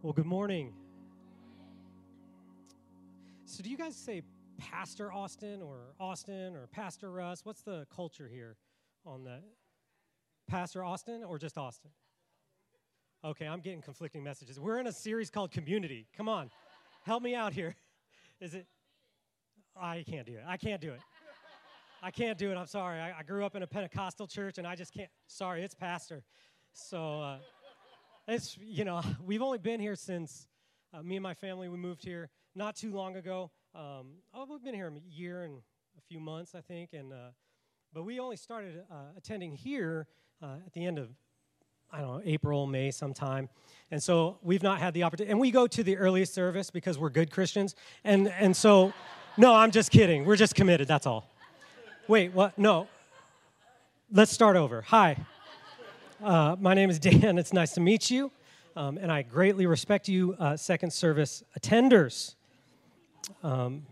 Well, good morning. So, do you guys say Pastor Austin or Austin or Pastor Russ? What's the culture here on that? Pastor Austin or just Austin? Okay, I'm getting conflicting messages. We're in a series called Community. Come on, help me out here. Is it? I can't do it. I can't do it. I can't do it. I'm sorry. I, I grew up in a Pentecostal church and I just can't. Sorry, it's Pastor. So, uh, it's, you know, we've only been here since uh, me and my family, we moved here not too long ago. Um, oh, we've been here a year and a few months, I think. And, uh, but we only started uh, attending here uh, at the end of, I don't know, April, May sometime. And so we've not had the opportunity. And we go to the earliest service because we're good Christians. And, and so, no, I'm just kidding. We're just committed, that's all. Wait, what? No. Let's start over. Hi. Uh, my name is Dan. It's nice to meet you. Um, and I greatly respect you, uh, second service attenders. Um,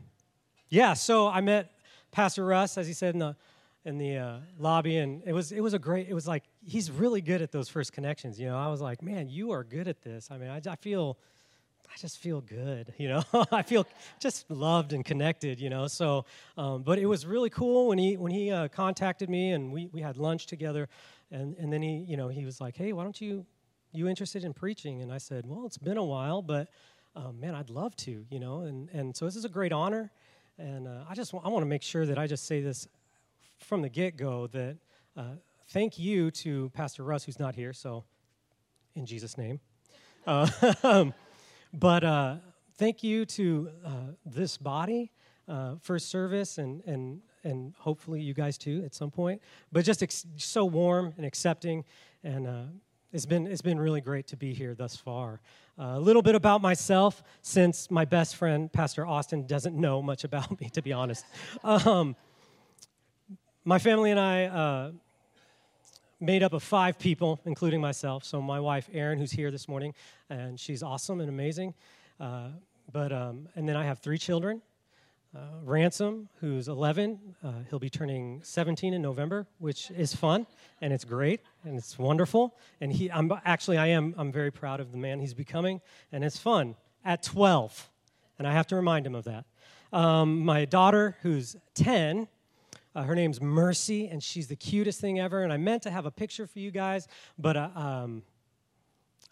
yeah, so I met Pastor Russ, as he said in the in the uh, lobby, and it was it was a great. It was like he's really good at those first connections. You know, I was like, man, you are good at this. I mean, I, I feel, I just feel good. You know, I feel just loved and connected. You know, so um, but it was really cool when he when he uh, contacted me and we we had lunch together. And, and then he, you know, he was like, hey, why don't you, you interested in preaching? And I said, well, it's been a while, but um, man, I'd love to, you know. And, and so this is a great honor. And uh, I just I want to make sure that I just say this from the get go that uh, thank you to Pastor Russ, who's not here, so in Jesus' name. Uh, but uh, thank you to uh, this body, uh, First Service, and, and and hopefully you guys too at some point. But just ex- so warm and accepting, and uh, it's been it's been really great to be here thus far. Uh, a little bit about myself, since my best friend Pastor Austin doesn't know much about me, to be honest. Um, my family and I. Uh, made up of five people, including myself. So, my wife, Erin, who's here this morning, and she's awesome and amazing. Uh, but, um, and then I have three children uh, Ransom, who's 11. Uh, he'll be turning 17 in November, which is fun and it's great and it's wonderful. And he, I'm actually, I am, I'm very proud of the man he's becoming, and it's fun at 12. And I have to remind him of that. Um, my daughter, who's 10, uh, her name's Mercy, and she's the cutest thing ever. And I meant to have a picture for you guys, but uh, um,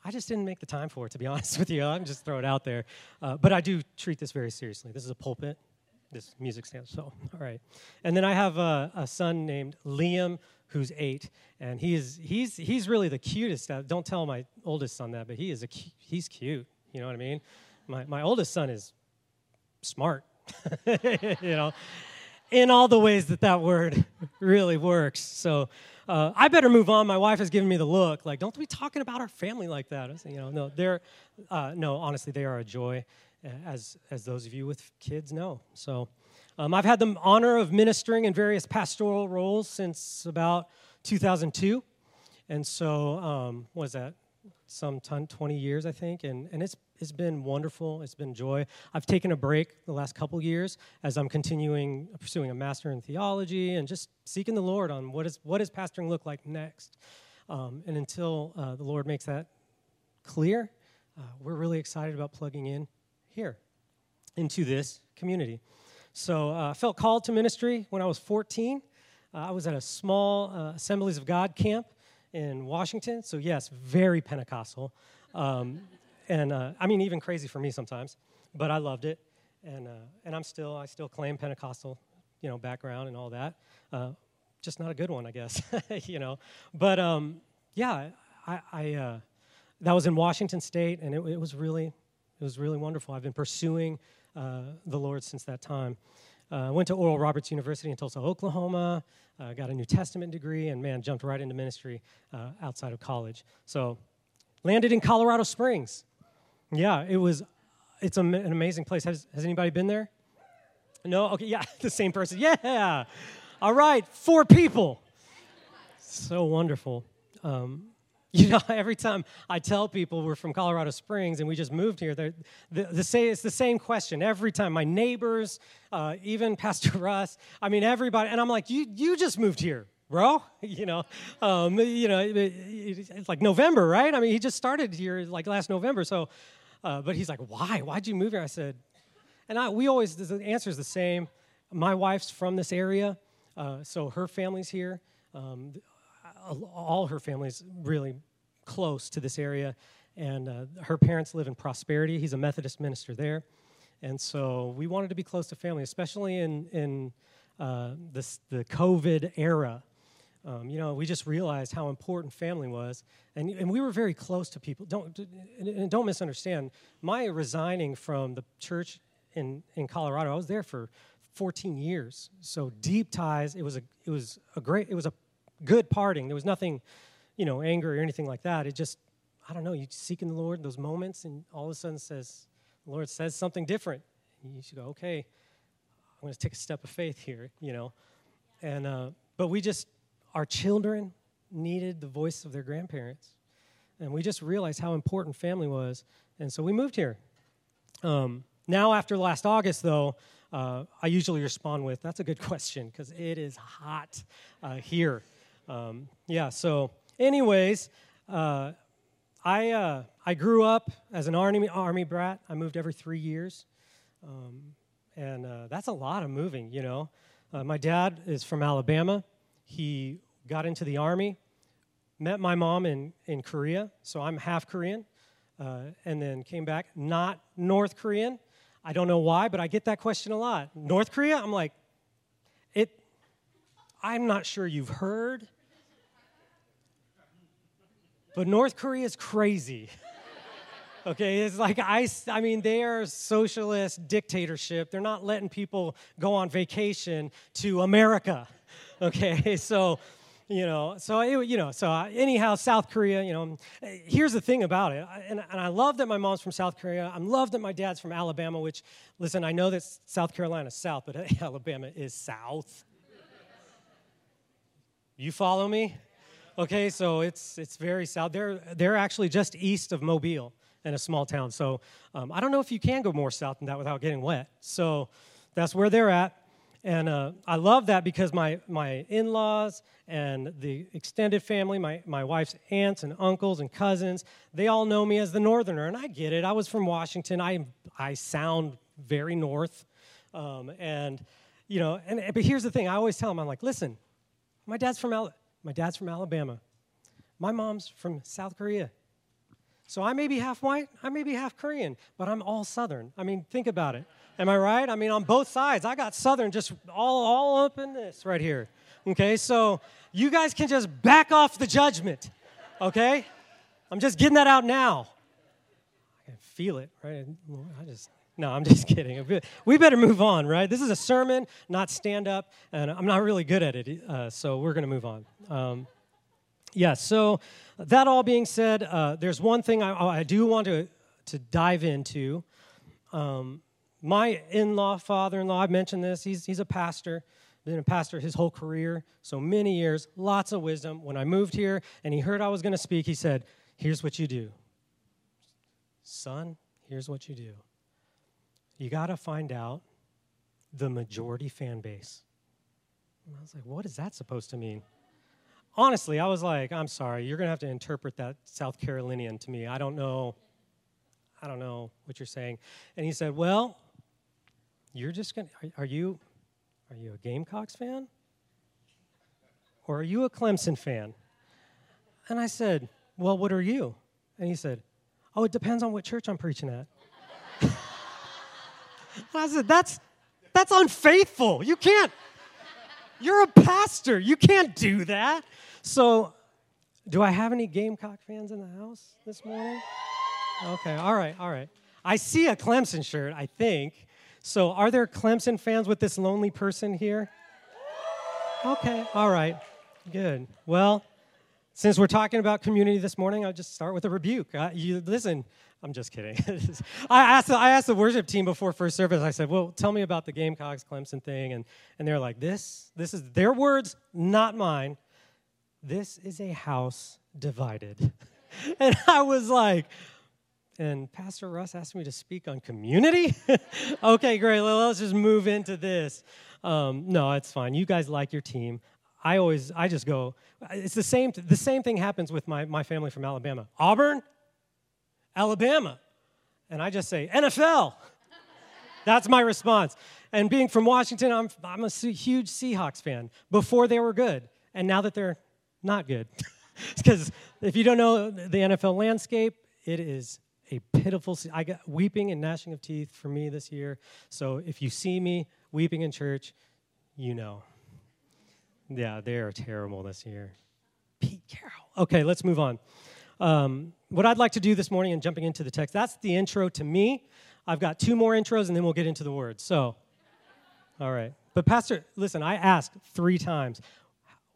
I just didn't make the time for it, to be honest with you. I'm just throw it out there. Uh, but I do treat this very seriously. This is a pulpit, this music stand. So, all right. And then I have a, a son named Liam, who's eight, and he is he's he's really the cutest. Don't tell my oldest son that, but he is a he's cute. You know what I mean? My my oldest son is smart. you know, in all the ways that that word really works. So. Uh, I better move on. My wife has given me the look, like, don't be talking about our family like that. you know, no, they're, uh, no, honestly, they are a joy as, as those of you with kids know. So um, I've had the honor of ministering in various pastoral roles since about 2002. And so, um, what is that? Some ton, 20 years, I think. And, and it's, it's been wonderful. It's been joy. I've taken a break the last couple years as I'm continuing pursuing a master in theology and just seeking the Lord on what, is, what does pastoring look like next. Um, and until uh, the Lord makes that clear, uh, we're really excited about plugging in here into this community. So uh, I felt called to ministry when I was 14. Uh, I was at a small uh, Assemblies of God camp in Washington. So, yes, very Pentecostal. Um, and uh, I mean, even crazy for me sometimes, but I loved it. And, uh, and I'm still, I still claim Pentecostal, you know, background and all that. Uh, just not a good one, I guess, you know. But um, yeah, I, I that was in Washington State, and it, it was really it was really wonderful. I've been pursuing uh, the Lord since that time. I uh, went to Oral Roberts University in Tulsa, Oklahoma, uh, got a New Testament degree, and man, jumped right into ministry uh, outside of college. So, landed in Colorado Springs. Yeah, it was, it's a, an amazing place. Has, has anybody been there? No? Okay, yeah, the same person. Yeah. All right, four people. So wonderful. Um, You know, every time I tell people we're from Colorado Springs and we just moved here, the, the say, it's the same question every time. My neighbors, uh, even Pastor Russ, I mean, everybody. And I'm like, you, you just moved here, bro. You know, um, you know, it, it's like November, right? I mean, he just started here like last November. So Uh, but he's like, why? Why'd you move here? I said, and I, we always, the answer is the same. My wife's from this area, uh, so her family's here. Um, all her family's really close to this area. And uh, her parents live in Prosperity. He's a Methodist minister there. And so we wanted to be close to family, especially in, in uh, this, the COVID era. Um, you know, we just realized how important family was. And, and we were very close to people. Don't, and don't misunderstand. My resigning from the church in, in Colorado, I was there for 14 years. So deep ties. It was a, it was a great, it was a good parting. There was nothing, you know, anger or anything like that. It just, I don't know, you seek in the Lord those moments, and all of a sudden says, the Lord says something different. You should go, okay, I'm going to take a step of faith here, you know. And, uh, but we just, our children needed the voice of their grandparents. And we just realized how important family was. And so we moved here. Um, now, after last August, though, uh, I usually respond with, that's a good question, because it is hot uh, here. Um, yeah, so, anyways, uh, I, uh, I grew up as an army, army brat. I moved every three years. Um, and uh, that's a lot of moving, you know. Uh, my dad is from Alabama. He got into the army, met my mom in, in Korea, so I'm half Korean, uh, and then came back, not North Korean. I don't know why, but I get that question a lot. North Korea? I'm like, it, I'm not sure you've heard but North Korea is crazy. okay, it's like I, I mean, they are a socialist dictatorship. They're not letting people go on vacation to America. Okay, so you know so it, you know so uh, anyhow south korea you know here's the thing about it and, and i love that my mom's from south korea i'm love that my dad's from alabama which listen i know that south carolina is south but alabama is south you follow me Okay, so it's it's very south. They're they're actually just east of Mobile in a small town. So um, I don't know if you can go more south than that without getting wet. So that's where they're at, and uh, I love that because my my in-laws and the extended family, my my wife's aunts and uncles and cousins, they all know me as the Northerner, and I get it. I was from Washington. I I sound very north, um, and you know. And but here's the thing. I always tell them, I'm like, listen, my dad's from Alabama. My dad's from Alabama. My mom's from South Korea. So I may be half white, I may be half Korean, but I'm all Southern. I mean, think about it. Am I right? I mean, on both sides, I got Southern just all, all up in this right here. Okay, so you guys can just back off the judgment. Okay? I'm just getting that out now. I can feel it, right? I just, no, I'm just kidding. We better move on, right? This is a sermon, not stand up, and I'm not really good at it, uh, so we're going to move on. Um, yeah, so that all being said, uh, there's one thing I, I, do want to, to dive into. Um, my in law, father in law, I've mentioned this, he's, he's a pastor, been a pastor his whole career, so many years, lots of wisdom. When I moved here and he heard I was going to speak, he said, Here's what you do. Son, here's what you do. You got to find out the majority fan base. And I was like, what is that supposed to mean? honestly, I was like, I'm sorry, you're going to have to interpret that South Carolinian to me. I don't know. I don't know what you're saying. And he said, Well, you're just going to, are you, are you a Gamecocks fan? Or are you a Clemson fan? And I said, Well, what are you? And he said, Oh, it depends on what church I'm preaching at. And I said, That's, that's unfaithful. You can't, you're a pastor. You can't do that. So, do I have any Gamecock fans in the house this morning? Okay, all right, all right. I see a Clemson shirt, I think. So, are there Clemson fans with this lonely person here? Okay, all right, good. Well, since we're talking about community this morning, I'll just start with a rebuke. Uh, you listen. I'm just kidding. I asked I asked the worship team before first service. I said, "Well, tell me about the Gamecocks Clemson thing," and and they're like, "This this is their words, not mine. This is a house divided. and I was like, and Pastor Russ asked me to speak on community? okay, great. Well, let's just move into this. Um, no, it's fine. You guys like your team. I always, I just go, it's the same, the same thing happens with my, my family from Alabama. Auburn, Alabama. And I just say, NFL. That's my response. And being from Washington, I'm, I'm a huge Seahawks fan before they were good. And now that they're not good. Because if you don't know the NFL landscape, it is a pitiful. I got weeping and gnashing of teeth for me this year. So if you see me weeping in church, you know. Yeah, they are terrible this year. Pete Carroll. Okay, let's move on. Um, what I'd like to do this morning and jumping into the text, that's the intro to me. I've got two more intros and then we'll get into the words. So, all right. But, Pastor, listen, I asked three times,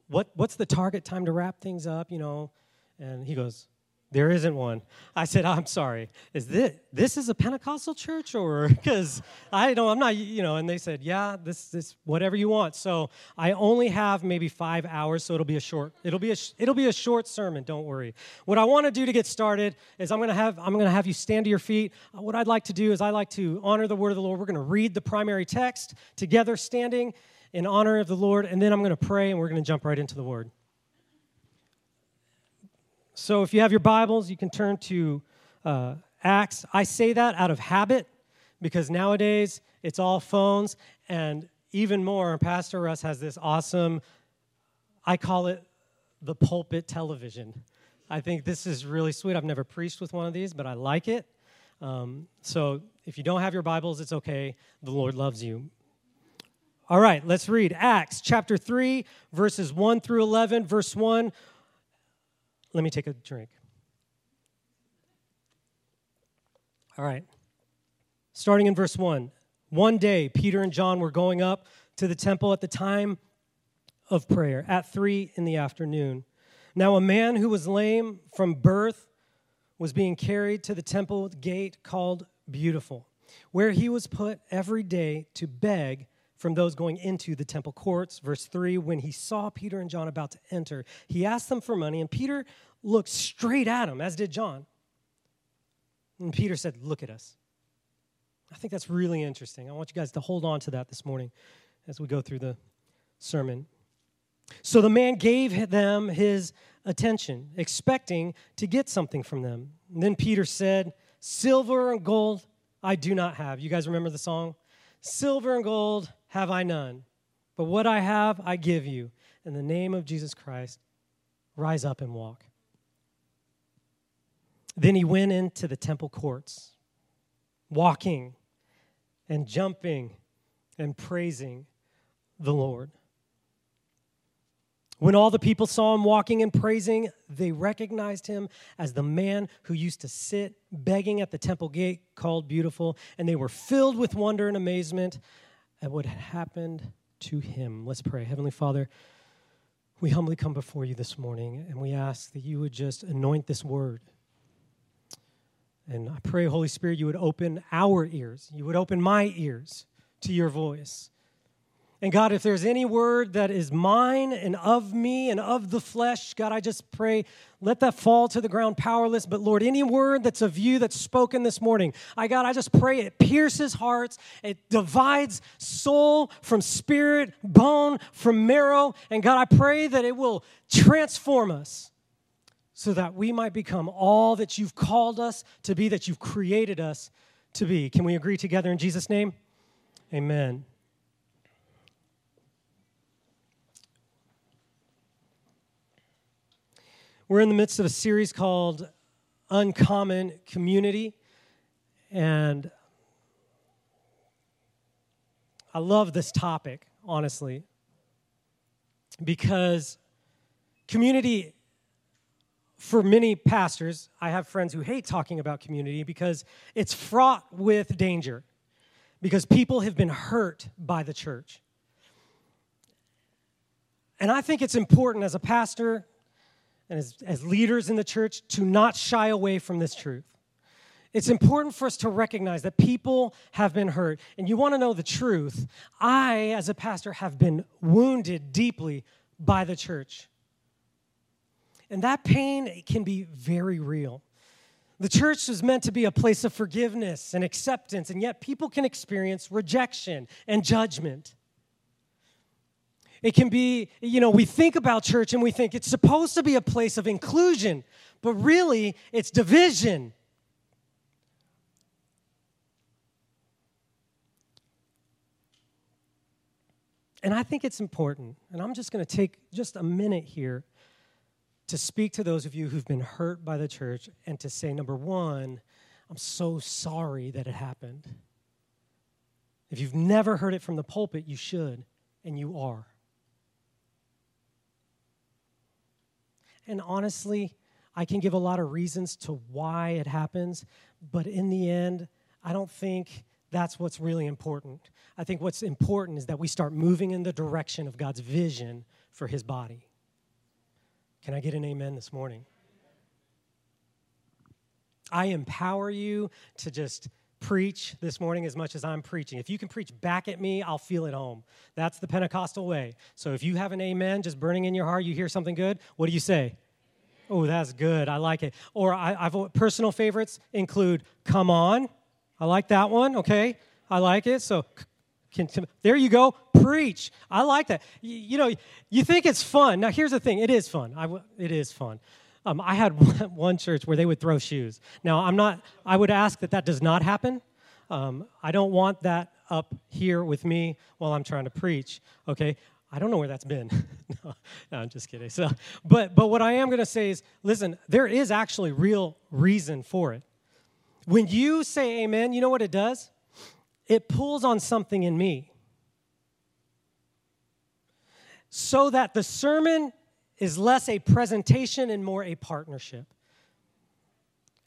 what, what's the target time to wrap things up, you know? And he goes, there isn't one. I said, I'm sorry. Is this this is a Pentecostal church or because I don't I'm not you know? And they said, yeah, this this whatever you want. So I only have maybe five hours, so it'll be a short it'll be a it'll be a short sermon. Don't worry. What I want to do to get started is I'm gonna have I'm gonna have you stand to your feet. Uh, what I'd like to do is I like to honor the word of the Lord. We're gonna read the primary text together, standing in honor of the Lord, and then I'm gonna pray and we're gonna jump right into the word. So if you have your Bibles, you can turn to uh, Acts. I say that out of habit because nowadays it's all phones, and even more, Pastor Russ has this awesome, I call it the pulpit television. I think this is really sweet. I've never preached with one of these, but I like it. Um, so if you don't have your Bibles, it's okay. The Lord loves you. All right, let's read Acts chapter 3, verses 1 through 11. Verse 1 let me take a drink. All right. Starting in verse 1. One day, Peter and John were going up to the temple at the time of prayer at 3 in the afternoon. Now, a man who was lame from birth was being carried to the temple gate called Beautiful, where he was put every day to beg from those going into the temple courts. Verse 3 When he saw Peter and John about to enter, he asked them for money, and Peter looked straight at him, as did John. And Peter said, Look at us. I think that's really interesting. I want you guys to hold on to that this morning as we go through the sermon. So the man gave them his attention, expecting to get something from them. And then Peter said, Silver and gold I do not have. You guys remember the song? Silver and gold have I none, but what I have I give you. In the name of Jesus Christ, rise up and walk. Then he went into the temple courts, walking and jumping and praising the Lord. When all the people saw him walking and praising, they recognized him as the man who used to sit begging at the temple gate called Beautiful, and they were filled with wonder and amazement at what had happened to him. Let's pray. Heavenly Father, we humbly come before you this morning and we ask that you would just anoint this word. And I pray, Holy Spirit, you would open our ears, you would open my ears to your voice. And God, if there's any word that is mine and of me and of the flesh, God, I just pray, let that fall to the ground powerless. But Lord, any word that's of you that's spoken this morning, I God, I just pray it pierces hearts, it divides soul from spirit, bone from marrow. And God, I pray that it will transform us so that we might become all that you've called us to be, that you've created us to be. Can we agree together in Jesus' name? Amen. We're in the midst of a series called Uncommon Community. And I love this topic, honestly, because community, for many pastors, I have friends who hate talking about community because it's fraught with danger, because people have been hurt by the church. And I think it's important as a pastor and as, as leaders in the church to not shy away from this truth. It's important for us to recognize that people have been hurt. And you want to know the truth. I, as a pastor, have been wounded deeply by the church. And that pain can be very real. The church is meant to be a place of forgiveness and acceptance, and yet people can experience rejection and judgment. It can be, you know, we think about church and we think it's supposed to be a place of inclusion, but really it's division. And I think it's important, and I'm just going to take just a minute here to speak to those of you who've been hurt by the church and to say, number one, I'm so sorry that it happened. If you've never heard it from the pulpit, you should, and you are. And honestly, I can give a lot of reasons to why it happens, but in the end, I don't think that's what's really important. I think what's important is that we start moving in the direction of God's vision for his body. Can I get an amen this morning? I empower you to just preach this morning as much as I'm preaching. If you can preach back at me, I'll feel at home. That's the Pentecostal way. So if you have an amen just burning in your heart, you hear something good, what do you say? Oh, that's good. I like it. Or I, have personal favorites include "Come on," I like that one. Okay, I like it. So can, there you go. Preach. I like that. You, you, know, you think it's fun. Now here's the thing. It is fun. I, it is fun. Um, I had one church where they would throw shoes. Now I'm not. I would ask that that does not happen. Um, I don't want that up here with me while I'm trying to preach. Okay. I don't know where that's been. no, no, I'm just kidding. So, but but what I am going to say is, listen, there is actually real reason for it. When you say amen, you know what it does? It pulls on something in me. So that the sermon is less a presentation and more a partnership.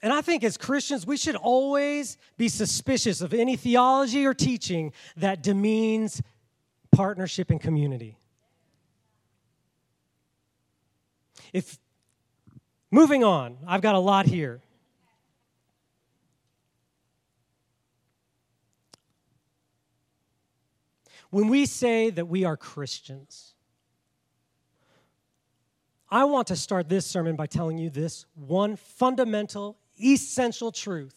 And I think as Christians, we should always be suspicious of any theology or teaching that demeans partnership and community. If moving on, I've got a lot here. When we say that we are Christians, I want to start this sermon by telling you this one fundamental, essential truth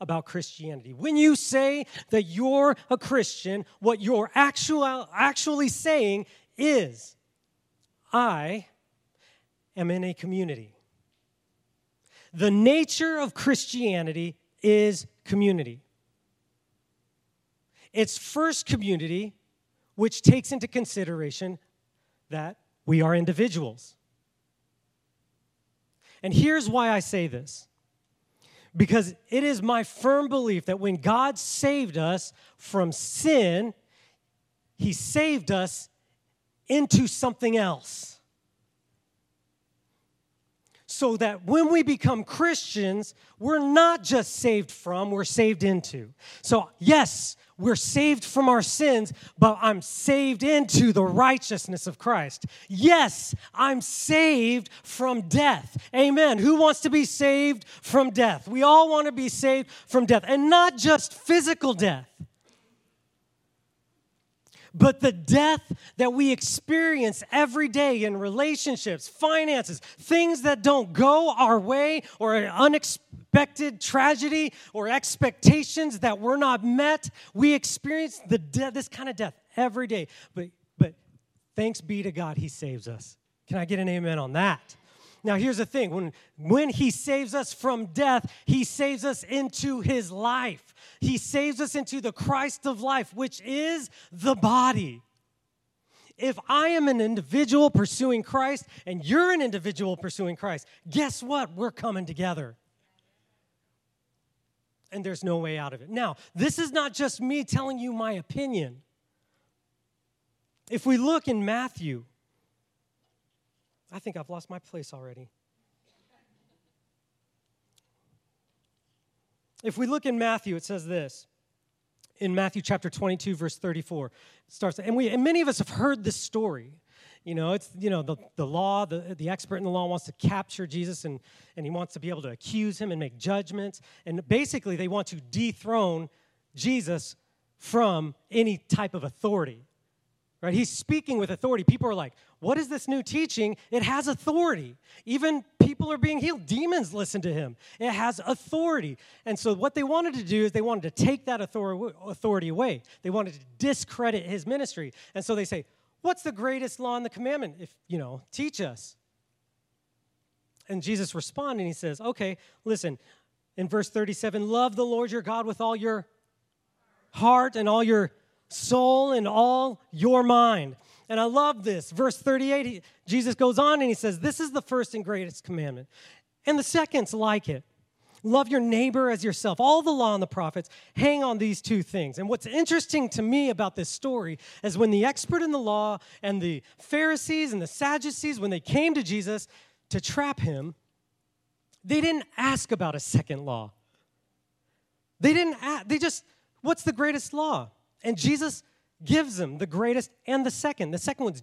about Christianity. When you say that you're a Christian, what you're actual, actually saying is, I am in a community. The nature of Christianity is community. It's first community, which takes into consideration that we are individuals. And here's why I say this because it is my firm belief that when God saved us from sin, He saved us into something else. So that when we become Christians, we're not just saved from, we're saved into. So, yes, we're saved from our sins, but I'm saved into the righteousness of Christ. Yes, I'm saved from death. Amen. Who wants to be saved from death? We all want to be saved from death, and not just physical death but the death that we experience every day in relationships, finances, things that don't go our way, or an unexpected tragedy, or expectations that were not met, we experience the de- this kind of death every day. But, but thanks be to God, He saves us. Can I get an amen on that? Now, here's the thing when, when He saves us from death, He saves us into His life. He saves us into the Christ of life, which is the body. If I am an individual pursuing Christ and you're an individual pursuing Christ, guess what? We're coming together. And there's no way out of it. Now, this is not just me telling you my opinion. If we look in Matthew, I think I've lost my place already. If we look in Matthew, it says this. In Matthew chapter 22, verse 34, it starts, and, we, and many of us have heard this story. You know, it's, you know, the, the law, the, the expert in the law wants to capture Jesus and, and he wants to be able to accuse him and make judgments. And basically, they want to dethrone Jesus from any type of authority. Right? He's speaking with authority. People are like, what is this new teaching? It has authority. Even people are being healed. Demons listen to him. It has authority. And so, what they wanted to do is they wanted to take that authority away. They wanted to discredit his ministry. And so they say, What's the greatest law in the commandment? If, you know, teach us. And Jesus responded he says, Okay, listen, in verse 37, love the Lord your God with all your heart and all your soul, and all your mind. And I love this. Verse 38, he, Jesus goes on and he says, This is the first and greatest commandment. And the second's like it love your neighbor as yourself. All the law and the prophets hang on these two things. And what's interesting to me about this story is when the expert in the law and the Pharisees and the Sadducees, when they came to Jesus to trap him, they didn't ask about a second law. They didn't ask, they just, what's the greatest law? And Jesus gives them the greatest and the second. The second one's,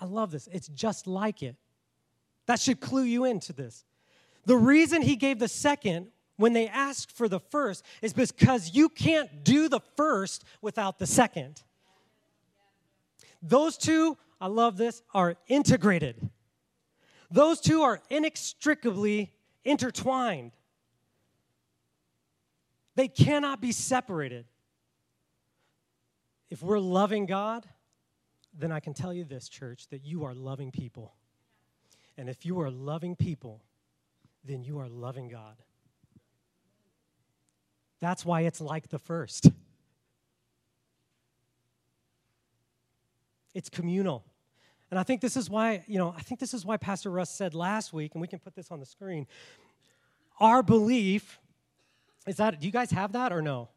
I love this, it's just like it. That should clue you into this. The reason he gave the second when they asked for the first is because you can't do the first without the second. Those two, I love this, are integrated. Those two are inextricably intertwined. They cannot be separated. If we're loving God, then I can tell you this, church, that you are loving people. And if you are loving people, then you are loving God. That's why it's like the first. It's communal. And I think this is why, you know, I think this is why Pastor Russ said last week, and we can put this on the screen. Our belief is that, do you guys have that or no?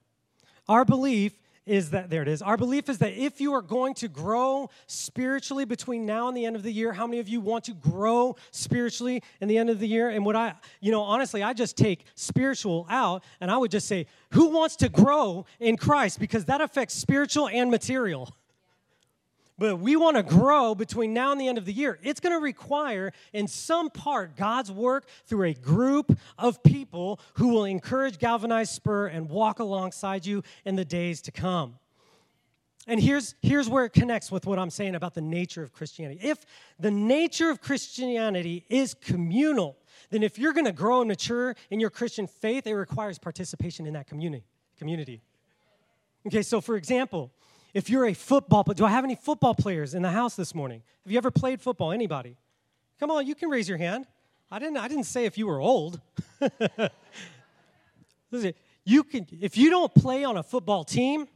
Our belief is that, there it is. Our belief is that if you are going to grow spiritually between now and the end of the year, how many of you want to grow spiritually in the end of the year? And what I, you know, honestly, I just take spiritual out and I would just say, who wants to grow in Christ? Because that affects spiritual and material. But we want to grow between now and the end of the year. It's going to require, in some part, God's work through a group of people who will encourage, galvanize, spur, and walk alongside you in the days to come. And here's, here's where it connects with what I'm saying about the nature of Christianity. If the nature of Christianity is communal, then if you're going to grow and mature in your Christian faith, it requires participation in that community. community. Okay, so for example, if you're a football do I have any football players in the house this morning? Have you ever played football? Anybody? Come on, you can raise your hand. I didn't I didn't say if you were old. Listen, you can if you don't play on a football team,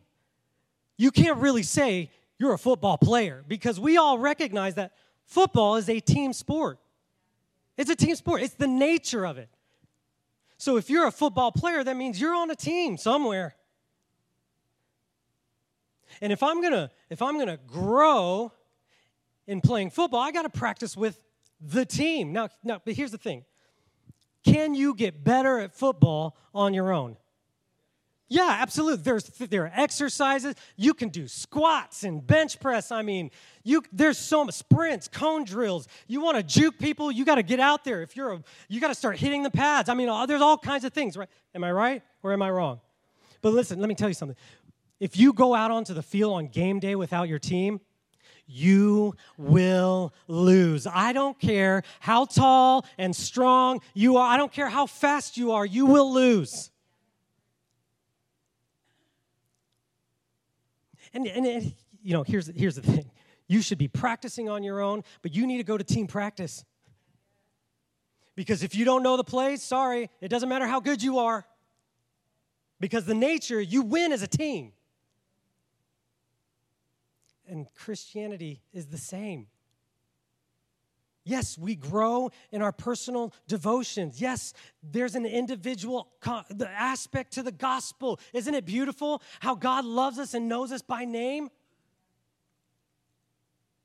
you can't really say you're a football player because we all recognize that football is a team sport. It's a team sport. It's the nature of it. So if you're a football player, that means you're on a team somewhere. And if I'm gonna if I'm gonna grow in playing football, I got to practice with the team. Now, now, but here's the thing: Can you get better at football on your own? Yeah, absolutely. There's there are exercises. You can do squats and bench press. I mean, you there's so much sprints, cone drills. You want to juke people, you got to get out there. If you're a, you got to start hitting the pads. I mean, there's all kinds of things, right? Am I right or am I wrong? But listen, let me tell you something. If you go out onto the field on game day without your team, you will lose. I don't care how tall and strong you are, I don't care how fast you are, you will lose. And, and, you know, here's, here's the thing you should be practicing on your own, but you need to go to team practice. Because if you don't know the plays, sorry, it doesn't matter how good you are. Because the nature, you win as a team. And Christianity is the same. Yes, we grow in our personal devotions. Yes, there's an individual co- the aspect to the gospel. Isn't it beautiful how God loves us and knows us by name?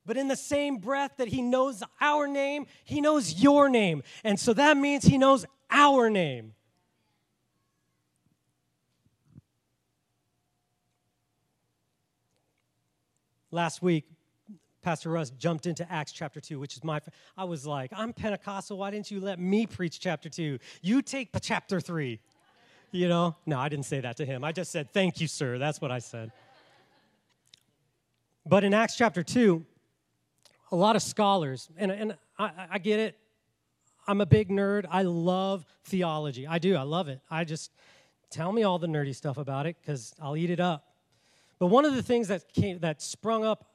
But in the same breath that He knows our name, He knows your name. And so that means He knows our name. Last week, Pastor Russ jumped into Acts chapter 2, which is my. I was like, I'm Pentecostal. Why didn't you let me preach chapter 2? You take chapter 3. You know? No, I didn't say that to him. I just said, Thank you, sir. That's what I said. But in Acts chapter 2, a lot of scholars, and, and I, I get it. I'm a big nerd. I love theology. I do. I love it. I just tell me all the nerdy stuff about it because I'll eat it up. But one of the things that, came, that sprung up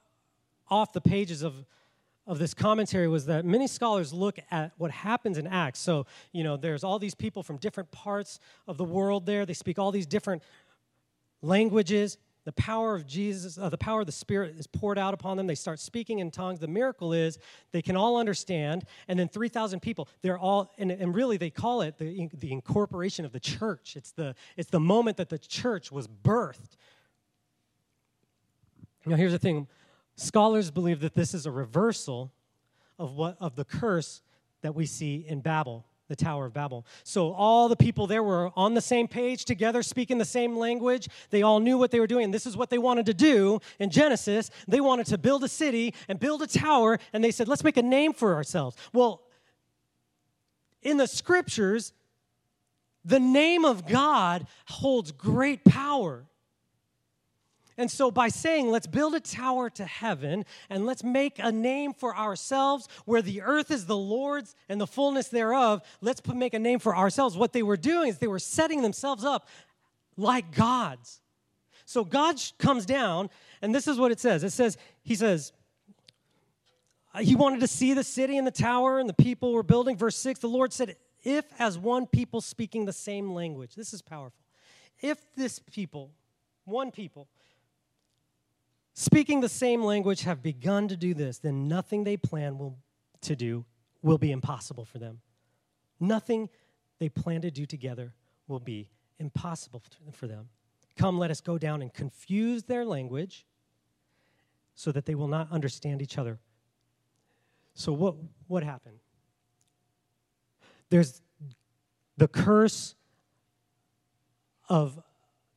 off the pages of, of this commentary was that many scholars look at what happens in Acts. So, you know, there's all these people from different parts of the world there. They speak all these different languages. the power of Jesus, uh, the power of the Spirit is poured out upon them. They start speaking in tongues. The miracle is they can all understand. And then 3,000 people, they're all, and, and really they call it the, the incorporation of the church. It's the, it's the moment that the church was birthed. Now, here's the thing scholars believe that this is a reversal of, what, of the curse that we see in Babel the Tower of Babel. So all the people there were on the same page together, speaking the same language. They all knew what they were doing. And this is what they wanted to do in Genesis. They wanted to build a city and build a tower, and they said, let's make a name for ourselves. Well, in the scriptures, the name of God holds great power. And so, by saying, let's build a tower to heaven and let's make a name for ourselves where the earth is the Lord's and the fullness thereof, let's make a name for ourselves. What they were doing is they were setting themselves up like gods. So, God comes down, and this is what it says it says, He says, uh, He wanted to see the city and the tower and the people were building. Verse 6, the Lord said, If as one people speaking the same language, this is powerful. If this people, one people, speaking the same language have begun to do this, then nothing they plan will, to do will be impossible for them. Nothing they plan to do together will be impossible for them. Come, let us go down and confuse their language so that they will not understand each other. So, what, what happened? There's the curse of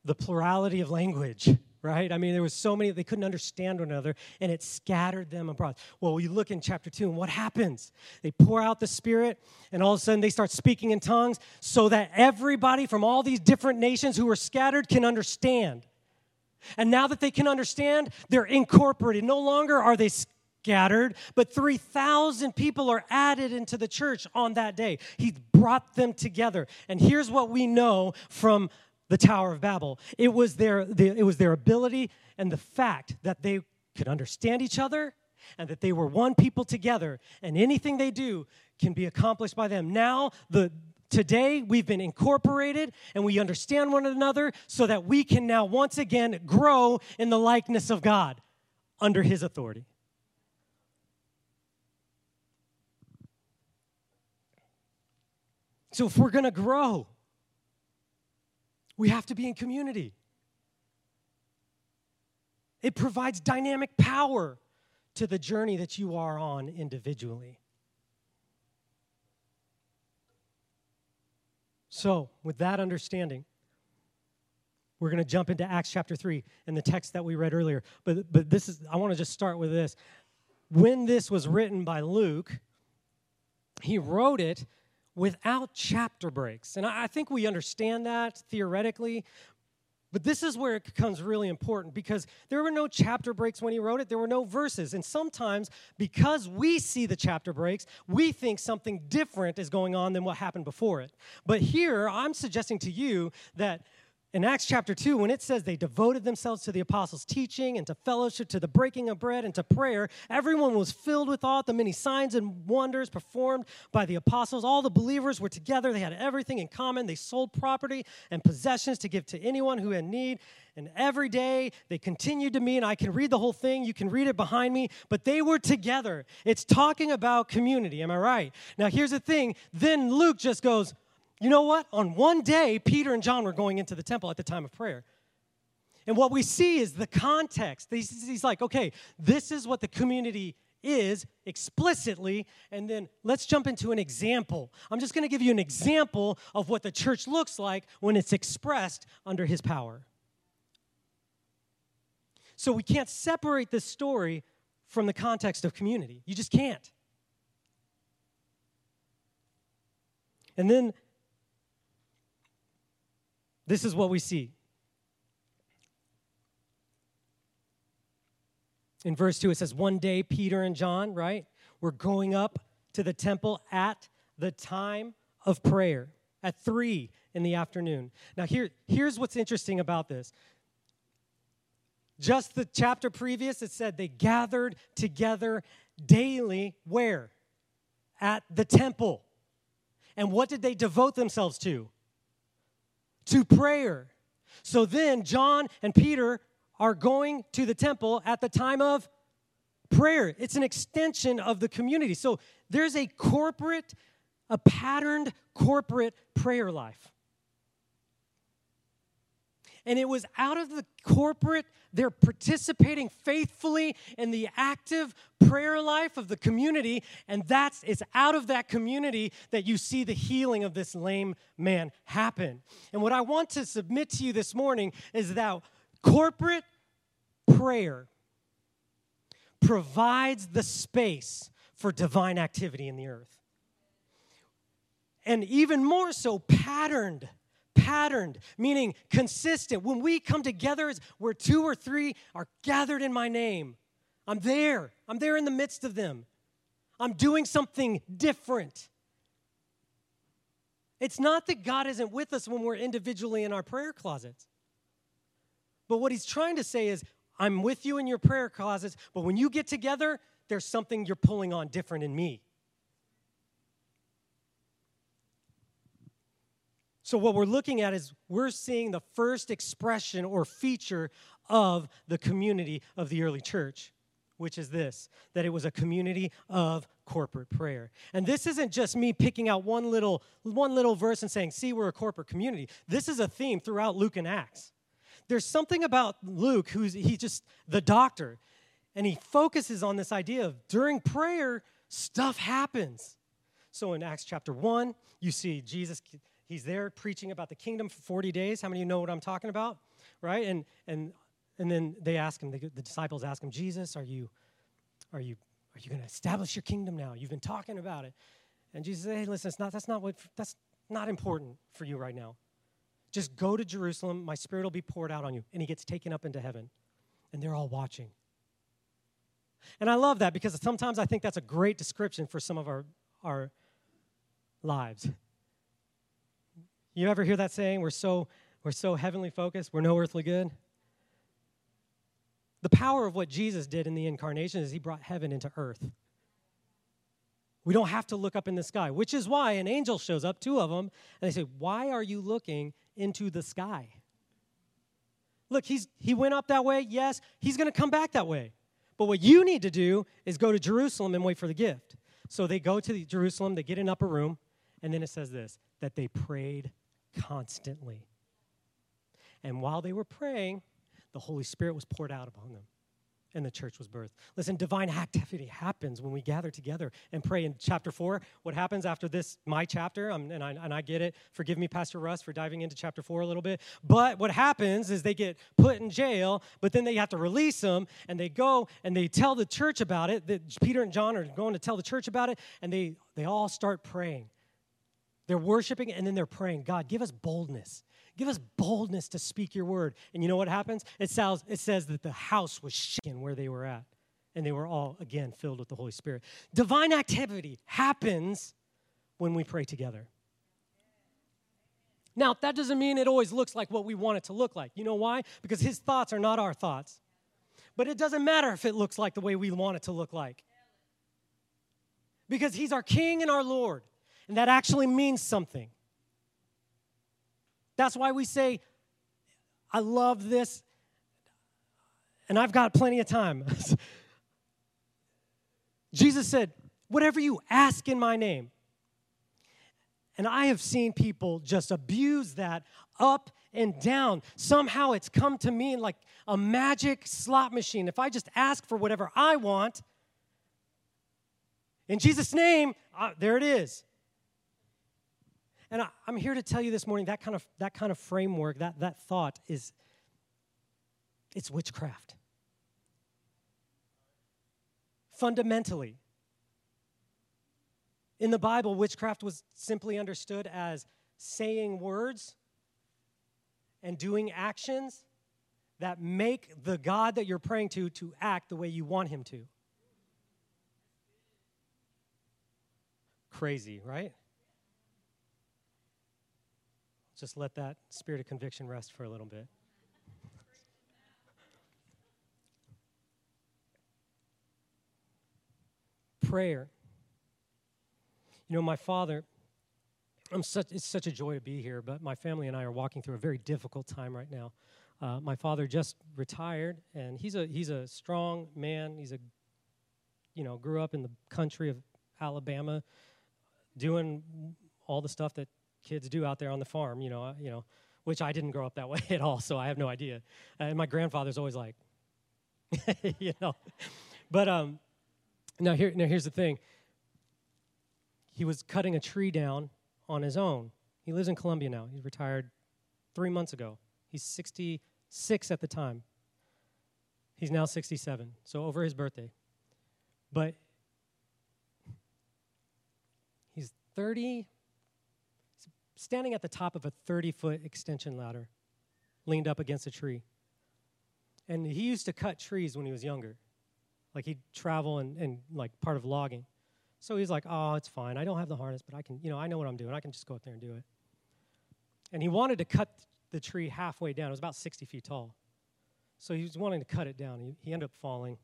the plurality of language right? I mean, there was so many, they couldn't understand one another, and it scattered them abroad. Well, you look in chapter 2, and what happens? They pour out the Spirit, and all of a sudden they start speaking in tongues so that everybody from all these different nations who were scattered can understand. And now that they can understand, they're incorporated. No longer are they scattered, but 3,000 people are added into the church on that day. He brought them together. And here's what we know from the Tower of Babel. It was their, the, it was their ability and the fact that they could understand each other and that they were one people together, and anything they do can be accomplished by them. Now, the today we've been incorporated and we understand one another so that we can now once again grow in the likeness of God under his authority. So if we're going to grow, we have to be in community. It provides dynamic power to the journey that you are on individually. So, with that understanding, we're going to jump into Acts chapter 3 and the text that we read earlier. But, but this is, I want to just start with this. When this was written by Luke, he wrote it without chapter breaks. And I think we understand that theoretically, but this is where it becomes really important because there were no chapter breaks when he wrote it, there were no verses. And sometimes, because we see the chapter breaks, we think something different is going on than what happened before it. But here, I'm suggesting to you that in Acts chapter 2, when it says they devoted themselves to the apostles' teaching and to fellowship, to the breaking of bread and to prayer, everyone was filled with awe at the many signs and wonders performed by the apostles. All the believers were together. They had everything in common. They sold property and possessions to give to anyone who had need. And every day they continued to meet. And I can read the whole thing. You can read it behind me. But they were together. It's talking about community. Am I right? Now, here's the thing. Then Luke just goes, you know what? On one day, Peter and John were going into the temple at the time of prayer. And what we see is the context. He's, like, okay, this is what the community is explicitly, and then let's jump into an example. I'm just going to give you an example of what the church looks like when it's expressed under his power. So we can't separate this story from the context of community. You just can't. And then this is what we see. In verse 2, it says, One day, Peter and John, right, were going up to the temple at the time of prayer, at 3 in the afternoon. Now, here, here's what's interesting about this. Just the chapter previous, it said they gathered together daily, where? At the temple. And what did they devote themselves to? To prayer. So then John and Peter are going to the temple at the time of prayer. It's an extension of the community. So there's a corporate, a patterned corporate prayer life. And it was out of the corporate, they're participating faithfully in the active prayer life of the community. And that's it's out of that community that you see the healing of this lame man happen. And what I want to submit to you this morning is that corporate prayer provides the space for divine activity in the earth. And even more so, patterned patterned, meaning consistent. When we come together, where two or three are gathered in my name, I'm there. I'm there in the midst of them. I'm doing something different. It's not that God isn't with us when we're individually in our prayer closets. But what he's trying to say is, I'm with you in your prayer closets, but when you get together, there's something you're pulling on different in me. So, what we're looking at is we're seeing the first expression or feature of the community of the early church, which is this that it was a community of corporate prayer. And this isn't just me picking out one little, one little verse and saying, see, we're a corporate community. This is a theme throughout Luke and Acts. There's something about Luke who's he's just the doctor, and he focuses on this idea of during prayer, stuff happens. So in Acts chapter 1, you see Jesus he's there preaching about the kingdom for 40 days. How many of you know what I'm talking about? Right? And and and then they ask him, the, disciples ask him, Jesus, are you are you are you going to establish your kingdom now? You've been talking about it. And Jesus said, Hey, listen, it's not, that's not what that's not important for you right now. Just go to Jerusalem, my spirit will be poured out on you. And he gets taken up into heaven. And they're all watching. And I love that because sometimes I think that's a great description for some of our, our lives. You ever hear that saying? We're so, we're so heavenly focused, we're no earthly good. The power of what Jesus did in the incarnation is he brought heaven into earth. We don't have to look up in the sky, which is why an angel shows up, two of them, and they say, Why are you looking into the sky? Look, he's, he went up that way, yes, he's going to come back that way. But what you need to do is go to Jerusalem and wait for the gift. So they go to the Jerusalem, they get an upper room, and then it says this that they prayed constantly. And while they were praying, the Holy Spirit was poured out upon them and the church was birthed. Listen, divine activity happens when we gather together and pray. In chapter four, what happens after this, my chapter, um, and, I, and I get it, forgive me, Pastor Russ, for diving into chapter four a little bit. But what happens is they get put in jail, but then they have to release them, and they go and they tell the church about it. That Peter and John are going to tell the church about it, and they, they all start praying. They're worshiping and then they're praying, God, give us boldness. Give us boldness to speak your word. And you know what happens? It, sounds, it says that the house was shaken where they were at. And they were all, again, filled with the Holy Spirit. Divine activity happens when we pray together. Now, that doesn't mean it always looks like what we want it to look like. You know why? Because his thoughts are not our thoughts. But it doesn't matter if it looks like the way we want it to look like. Because he's our king and our Lord. And that actually means something. That's why we say, I love this, and I've got plenty of time. Jesus said, Whatever you ask in my name. And I have seen people just abuse that up and down. Somehow it's come to me like a magic slot machine. If I just ask for whatever I want, in Jesus' name, uh, there it is. And I, am here to tell you this morning that kind of that kind of framework, that, that thought is it's witchcraft. Fundamentally. In the Bible, witchcraft was simply understood as saying words and doing actions that make the God that you're praying to to act the way you want him to. Crazy, right? Just let that spirit of conviction rest for a little bit. Prayer. You know, my father, I'm such, it's such a joy to be here, but my family and I are walking through a very difficult time right now. Uh, my father just retired, and he's a he's a strong man. He's a you know grew up in the country of Alabama, doing all the stuff that kids do out there on the farm. You know, uh, you know, which I didn't grow up that way at all, so I have no idea. And my grandfather's always like, you know, but um, now here now here's the thing. He was cutting a tree down on his own. He lives in Columbia now. He's retired three months ago. He's 66 at the time. He's now 67, so over his birthday. But he's 30, standing at the top of a 30 foot extension ladder, leaned up against a tree. And he used to cut trees when he was younger. Like he'd travel and, and like part of logging. So he's like, oh, it's fine. I don't have the harness, but I can, you know, I know what I'm doing. I can just go up there and do it. And he wanted to cut the tree halfway down. It was about 60 feet tall. So he was wanting to cut it down. He, he ended up falling,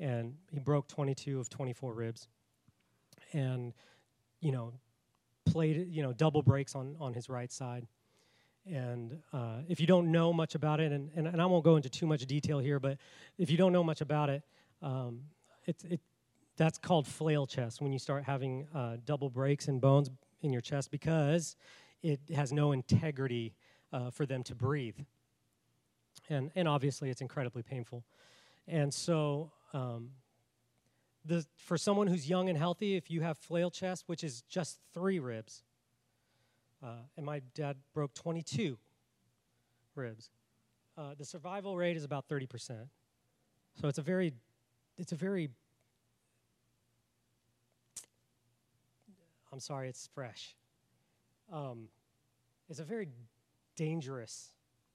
and he broke 22 of 24 ribs. And, you know, played, you know, double breaks on, on his right side. And uh, if you don't know much about it, and, and, and, I won't go into too much detail here, but if you don't know much about it, um, it, it, that's called flail chest when you start having uh, double breaks in bones in your chest because it has no integrity uh, for them to breathe. And, and obviously, it's incredibly painful. And so, um, the, for someone who's young and healthy, if you have flail chest, which is just three ribs, uh, and my dad broke 22 ribs, uh, the survival rate is about 30%. So it's a very, it's a very I'm sorry, it's fresh. Um, it's a very dangerous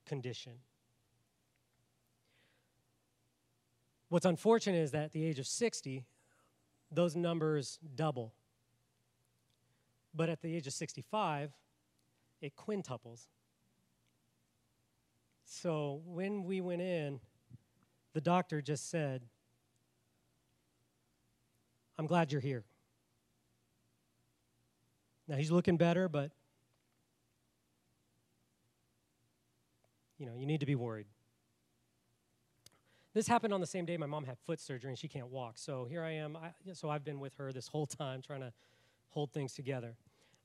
condition. What's unfortunate is that at the age of 60, those numbers double. But at the age of 65, it quintuples. So when we went in, the doctor just said, I'm glad you're here. Now he's looking better, but you know, you need to be worried. This happened on the same day my mom had foot surgery and she can't walk. So here I am. I, so I've been with her this whole time trying to hold things together.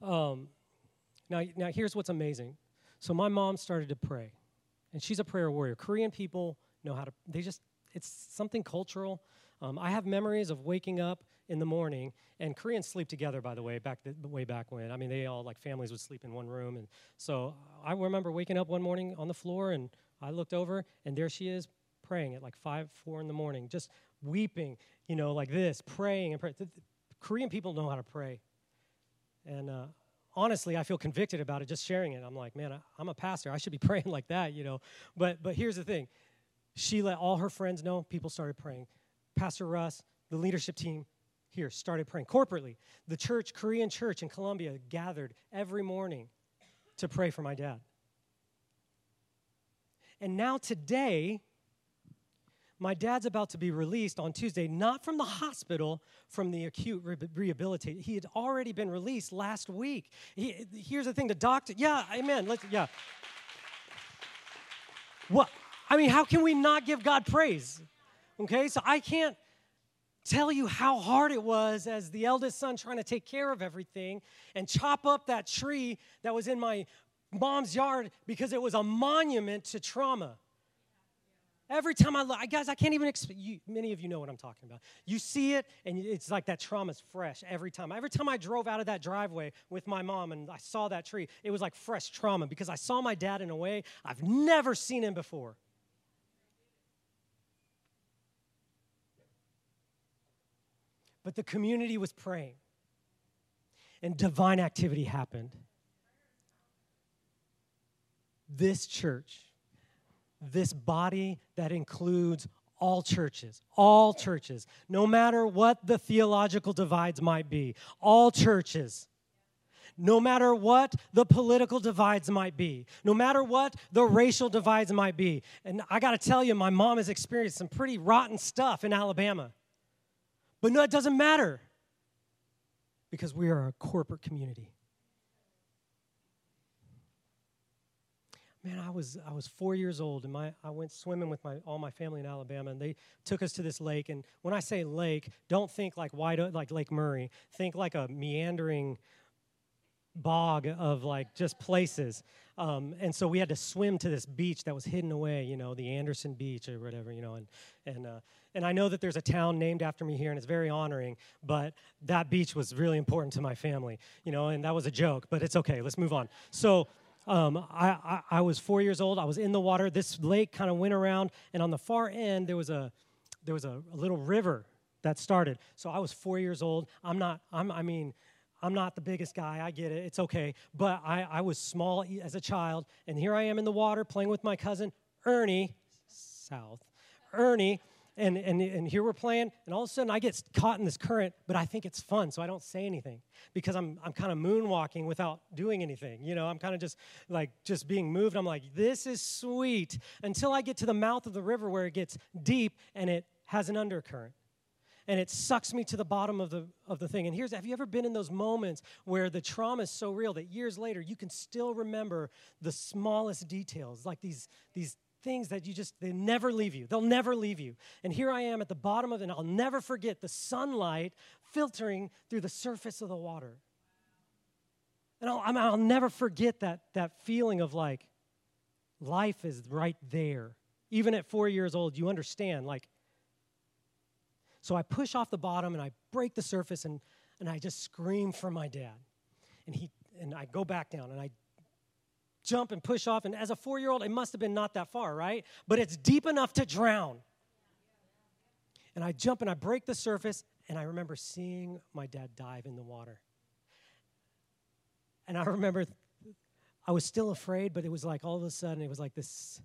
Um, now, now, here's what's amazing. So my mom started to pray, and she's a prayer warrior. Korean people know how to, they just, it's something cultural. Um, I have memories of waking up in the morning. And Koreans sleep together, by the way, back the, way back when. I mean, they all like families would sleep in one room. And so I remember waking up one morning on the floor, and I looked over, and there she is praying at like five, four in the morning, just weeping, you know, like this, praying and praying. Korean people know how to pray, and uh, honestly, I feel convicted about it just sharing it. I'm like, man, I, I'm a pastor. I should be praying like that, you know. But but here's the thing. She let all her friends know. People started praying. Pastor Russ, the leadership team, here started praying corporately. The church, Korean church in Columbia, gathered every morning to pray for my dad. And now, today, my dad's about to be released on Tuesday, not from the hospital, from the acute re- rehabilitation. He had already been released last week. He, here's the thing the doctor, yeah, amen. Let's, yeah. What? I mean, how can we not give God praise? Okay, so I can't tell you how hard it was as the eldest son trying to take care of everything and chop up that tree that was in my mom's yard because it was a monument to trauma. Every time I look, guys, I can't even explain. You, many of you know what I'm talking about. You see it, and it's like that trauma's fresh every time. Every time I drove out of that driveway with my mom and I saw that tree, it was like fresh trauma because I saw my dad in a way I've never seen him before. But the community was praying, and divine activity happened. This church, this body that includes all churches, all churches, no matter what the theological divides might be, all churches no matter what the political divides might be, no matter what the racial divides might be. And I got to tell you, my mom has experienced some pretty rotten stuff in Alabama. But no, it doesn't matter because we are a corporate community. Man, I was I was four years old, and my I went swimming with my all my family in Alabama, and they took us to this lake. And when I say lake, don't think like wide like Lake Murray. Think like a meandering bog of like just places. Um, and so we had to swim to this beach that was hidden away, you know, the Anderson Beach or whatever, you know. And and uh, and I know that there's a town named after me here, and it's very honoring. But that beach was really important to my family, you know, and that was a joke. But it's okay. Let's move on. So. Um, I, I, I was four years old. I was in the water. This lake kind of went around, and on the far end there was a there was a, a little river that started. So I was four years old. I'm not. I'm. I mean, I'm not the biggest guy. I get it. It's okay. But I, I was small as a child, and here I am in the water playing with my cousin, Ernie, South. Ernie, and, and, and here we're playing, and all of a sudden I get caught in this current, but I think it's fun, so I don't say anything because I'm, I'm kind of moonwalking without doing anything. You know, I'm kind of just like just being moved. I'm like, this is sweet until I get to the mouth of the river where it gets deep and it has an undercurrent and it sucks me to the bottom of the of the thing. And here's have you ever been in those moments where the trauma is so real that years later you can still remember the smallest details, like these these things that you just they never leave you. They'll never leave you. And here I am at the bottom of it, and I'll never forget the sunlight filtering through the surface of the water. And I'll, I'll never forget that, that feeling of like, life is right there. Even at four years old, you understand, like, so I push off the bottom and I break the surface and, and I just scream for my dad. And, he, and I go back down and I jump and push off. And as a four year old, it must have been not that far, right? But it's deep enough to drown. And I jump and I break the surface, and I remember seeing my dad dive in the water. And I remember I was still afraid, but it was like all of a sudden, it was like this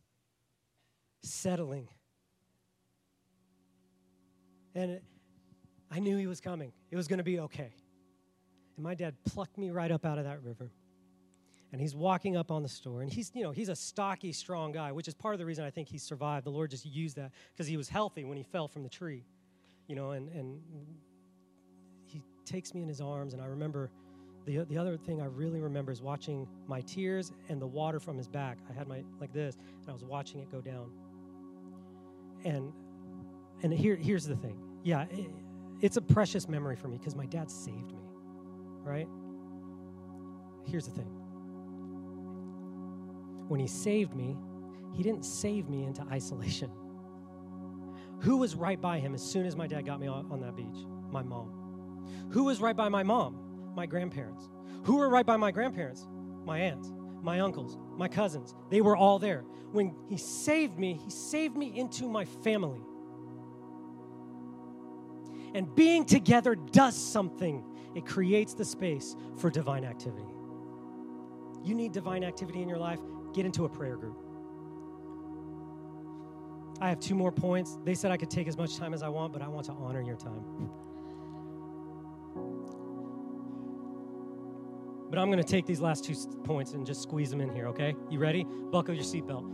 settling and I knew he was coming. It was going to be okay. And my dad plucked me right up out of that river. And he's walking up on the store. And he's, you know, he's a stocky, strong guy, which is part of the reason I think he survived. The Lord just used that because he was healthy when he fell from the tree. You know, and, and he takes me in his arms. And I remember the, the other thing I really remember is watching my tears and the water from his back. I had my, like this, and I was watching it go down. And and here, here's the thing yeah, it, it's a precious memory for me because my dad saved me, right? Here's the thing when he saved me, he didn't save me into isolation. Who was right by him as soon as my dad got me on, that beach? My mom. Who was right by my mom? My grandparents. Who were right by my grandparents? My aunts, my uncles, my cousins. They were all there. When he saved me, he saved me into my family. And being together does something, it creates the space for divine activity. You need divine activity in your life, get into a prayer group. I have two more points. They said I could take as much time as I want, but I want to honor your time. But I'm going to take these last two points and just squeeze them in here, okay? You ready? Buckle your seatbelt.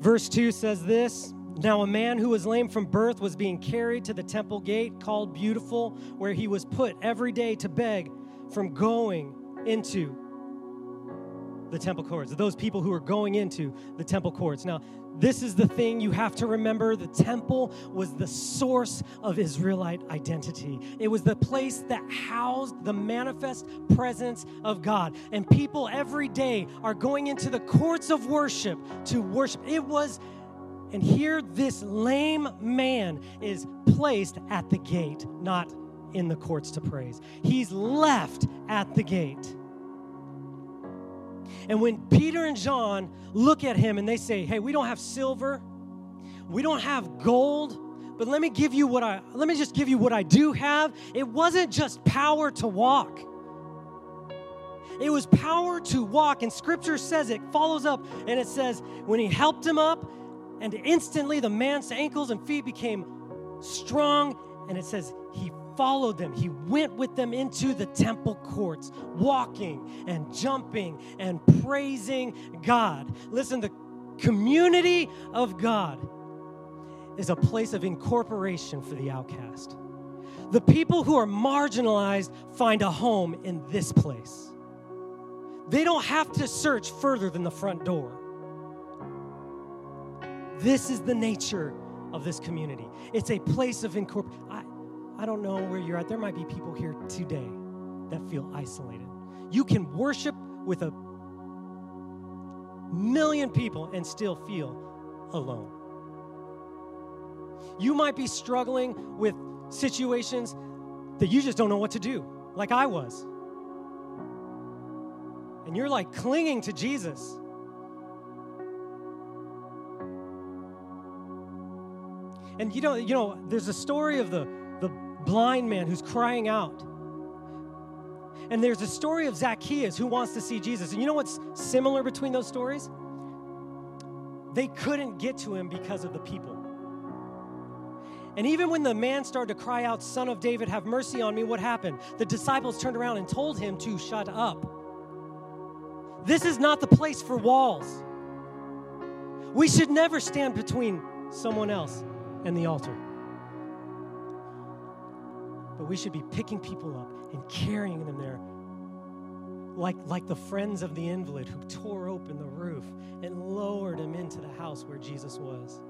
Verse 2 says this now, a man who was lame from birth was being carried to the temple gate called Beautiful, where he was put every day to beg from going into the temple courts, those people who are going into the temple courts. Now, this is the thing you have to remember the temple was the source of Israelite identity. It was the place that housed the manifest presence of God. And people every day are going into the courts of worship to worship. It was and here, this lame man is placed at the gate, not in the courts to praise. He's left at the gate. And when Peter and John look at him and they say, Hey, we don't have silver, we don't have gold, but let me give you what I let me just give you what I do have. It wasn't just power to walk. It was power to walk, and scripture says it follows up and it says, when he helped him up, and instantly the man's ankles and feet became strong. And it says followed them. He went with them into the temple courts, walking and jumping and praising God. Listen, the community of God is a place of incorporation for the outcast. The people who are marginalized find a home in this place. They don't have to search further than the front door. This is the nature of this community. It's a place of incorporation. I, don't know where you're at. There might be people here today that feel isolated. You can worship with a million people and still feel alone. You might be struggling with situations that you just don't know what to do, like I was. And you're like clinging to Jesus. And you know, you know, there's a story of the, the blind man who's crying out. And there's a story of Zacchaeus who wants to see Jesus. And you know what's similar between those stories? They couldn't get to him because of the people. And even when the man started to cry out, Son of David, have mercy on me, what happened? The disciples turned around and told him to shut up. This is not the place for walls. We should never stand between someone else and the altar. But we should be picking people up and carrying them there like, like the friends of the invalid who tore open the roof and lowered him into the house where Jesus was.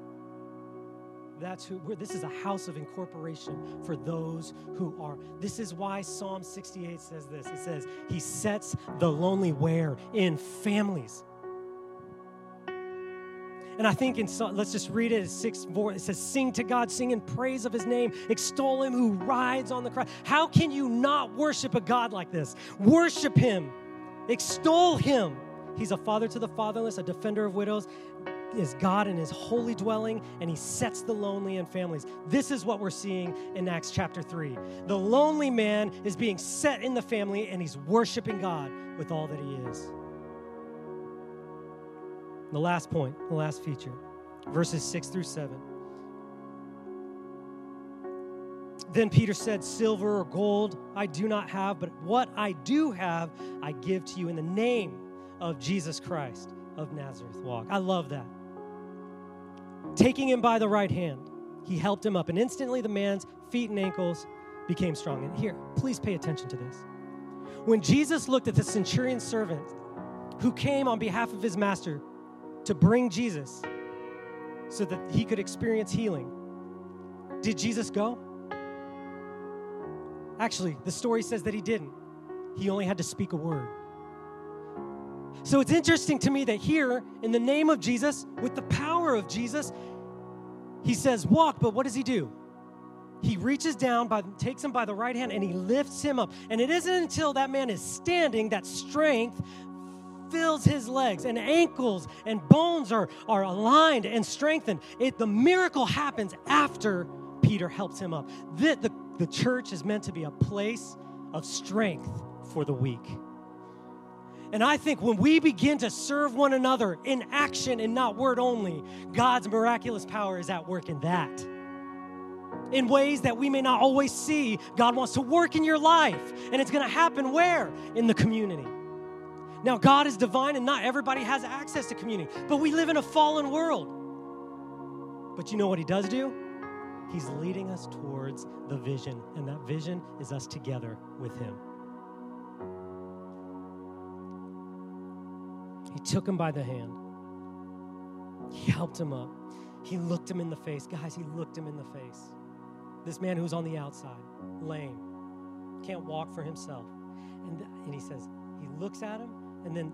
That's who this is a house of incorporation for those who are. This is why Psalm 68 says this. It says, He sets the lonely where? In families. And I think in so, let's just read it as six four. It says, "Sing to God, sing in praise of His name, extol Him who rides on the cross." How can you not worship a God like this? Worship Him, extol Him. He's a father to the fatherless, a defender of widows, is God in his holy dwelling, and he sets the lonely in families. This is what we're seeing in Acts chapter 3. The lonely man is being set in the family, and he's worshiping God with all that he is. The last point, the last feature, verses 6 through 7. Then Peter said, Silver or gold I do not have, but what I do have, I give to you in the name of Jesus Christ of Nazareth. Walk. I love that. Taking him by the right hand, he helped him up, and instantly the man's feet and ankles became strong. And here, please pay attention to this. When Jesus looked at the centurion's servant who came on behalf of his master to bring Jesus so that he could experience healing, did Jesus go? Actually, the story says that he didn't. He only had to speak a word. So it's interesting to me that here, in the name of Jesus, with the power of Jesus, he says, Walk, but what does he do? He reaches down, by, takes him by the right hand, and he lifts him up. And it isn't until that man is standing that strength fills his legs and ankles and bones are, are aligned and strengthened. It, the miracle happens after Peter helps him up. The, the, the church is meant to be a place of strength for the weak. And I think when we begin to serve one another in action and not word only, God's miraculous power is at work in that. In ways that we may not always see, God wants to work in your life. And it's going to happen where? In the community. Now, God is divine and not everybody has access to community, but we live in a fallen world. But you know what He does do? He's leading us towards the vision, and that vision is us together with Him. He took him by the hand. He helped him up. He looked him in the face. Guys, he looked him in the face. This man who's on the outside, lame, can't walk for himself. And, and he says, he looks at him, and then,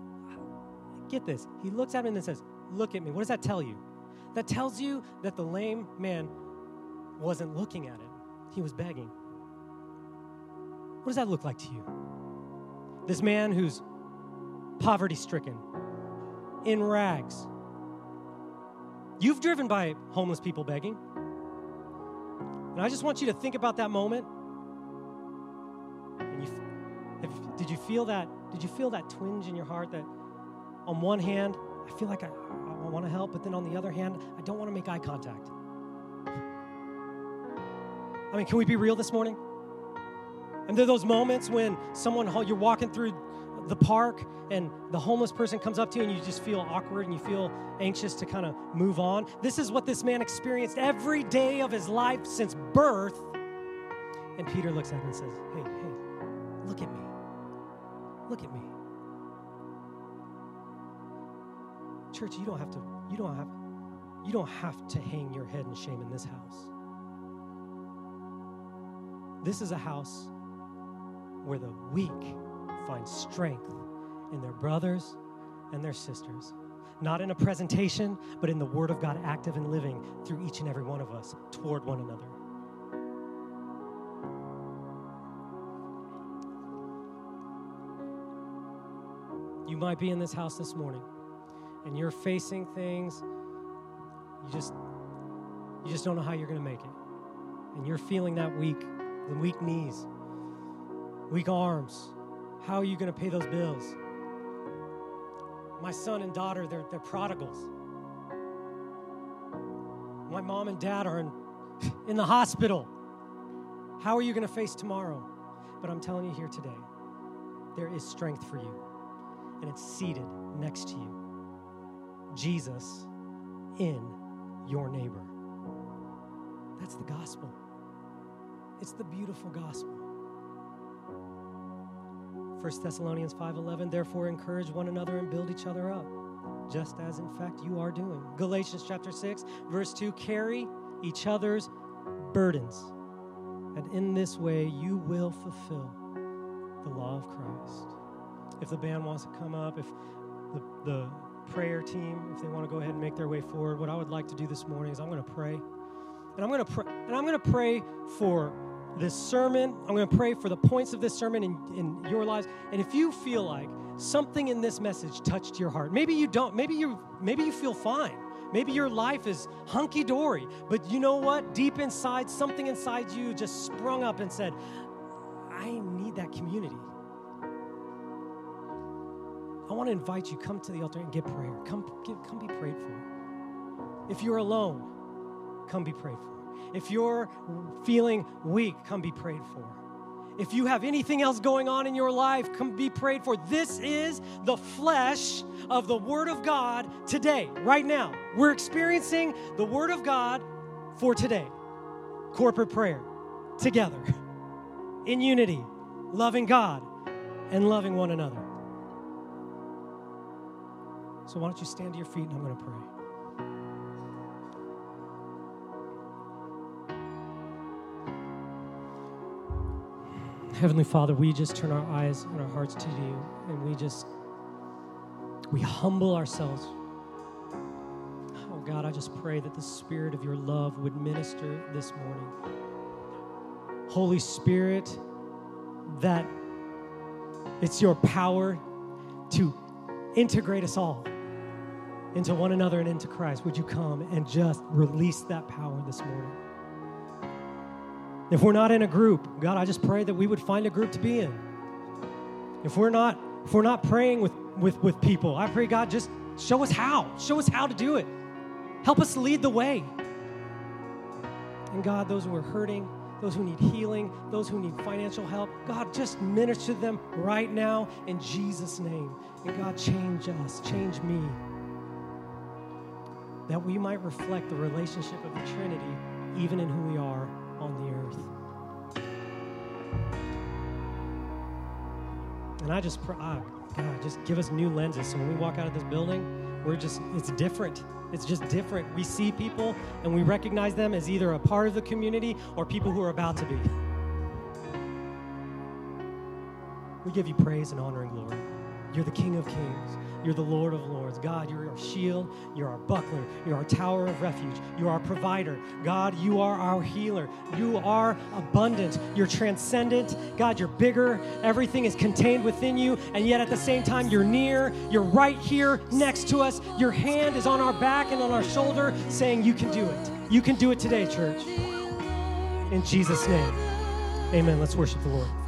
get this, he looks at him and says, Look at me. What does that tell you? That tells you that the lame man wasn't looking at him, he was begging. What does that look like to you? This man who's poverty stricken, in rags. You've driven by homeless people begging. And I just want you to think about that moment. You, did you feel that? Did you feel that twinge in your heart that on one hand, I feel like I, I want to help, but then on the other hand, I don't want to make eye contact? I mean, can we be real this morning? And there are those moments when someone, you're walking through the park and the homeless person comes up to you and you just feel awkward and you feel anxious to kind of move on. This is what this man experienced every day of his life since birth. And Peter looks at him and says, Hey, hey, look at me. Look at me. Church, you don't have to, you don't have, You don't have to hang your head in shame in this house. This is a house where the weak find strength in their brothers and their sisters. Not in a presentation, but in the Word of God active and living through each and every one of us toward one another. You might be in this house this morning and you're facing things you just you just don't know how you're going to make it. And you're feeling that weak, the weak knees, weak arms. How are you going to pay those bills? My son and daughter, they're, they're prodigals. My mom and dad are in, in the hospital. How are you going to face tomorrow? But I'm telling you here today, there is strength for you, and it's seated next to you. Jesus in your neighbor. That's the gospel. It's the beautiful gospel. 1 Thessalonians 5:11 Therefore encourage one another and build each other up just as in fact you are doing. Galatians chapter 6 verse 2 carry each other's burdens and in this way you will fulfill the law of Christ. If the band wants to come up, if the, the prayer team, if they want to go ahead and make their way forward, what I would like to do this morning is I'm going to pray. And I'm going to pray and I'm going to pray for this sermon. I'm going to pray for the points of this sermon in, in your lives. And if you feel like something in this message touched your heart, maybe you don't, maybe you maybe you feel fine. Maybe your life is hunky dory, but you know what? Deep inside, something inside you just sprung up and said, I need that community. I want to invite you, come to the altar and get prayer. Come, get, come be prayed for. If you're alone, come be prayed for. If you're feeling weak, come be prayed for. If you have anything else going on in your life, come be prayed for. This is the flesh of the Word of God today, right now. We're experiencing the Word of God for today. Corporate prayer, together, in unity, loving God and loving one another. So why don't you stand to your feet and I'm going to pray. Heavenly Father, we just turn our eyes and our hearts to you and we just we humble ourselves. Oh God, I just pray that the spirit of your love would minister this morning. Holy Spirit, that it's your power to integrate us all into one another and into Christ. Would you come and just release that power this morning? If we're not in a group, God, I just pray that we would find a group to be in. If we're not, if we're not praying with, with, with people, I pray, God, just show us how. Show us how to do it. Help us lead the way. And God, those who are hurting, those who need healing, those who need financial help, God, just minister to them right now in Jesus' name. And God, change us, change me that we might reflect the relationship of the Trinity even in who we are on the earth. And I just pray, ah, God, just give us new lenses. So when we walk out of this building, we're just, it's different. It's just different. We see people and we recognize them as either a part of the community or people who are about to be. We give you praise and honor and glory. You're the King of Kings. You're the Lord of Lords. God, you're our shield. You're our buckler. You're our tower of refuge. You're our provider. God, you are our healer. You are abundant. You're transcendent. God, you're bigger. Everything is contained within you. And yet at the same time, you're near. You're right here next to us. Your hand is on our back and on our shoulder saying, You can do it. You can do it today, church. In Jesus' name. Amen. Let's worship the Lord.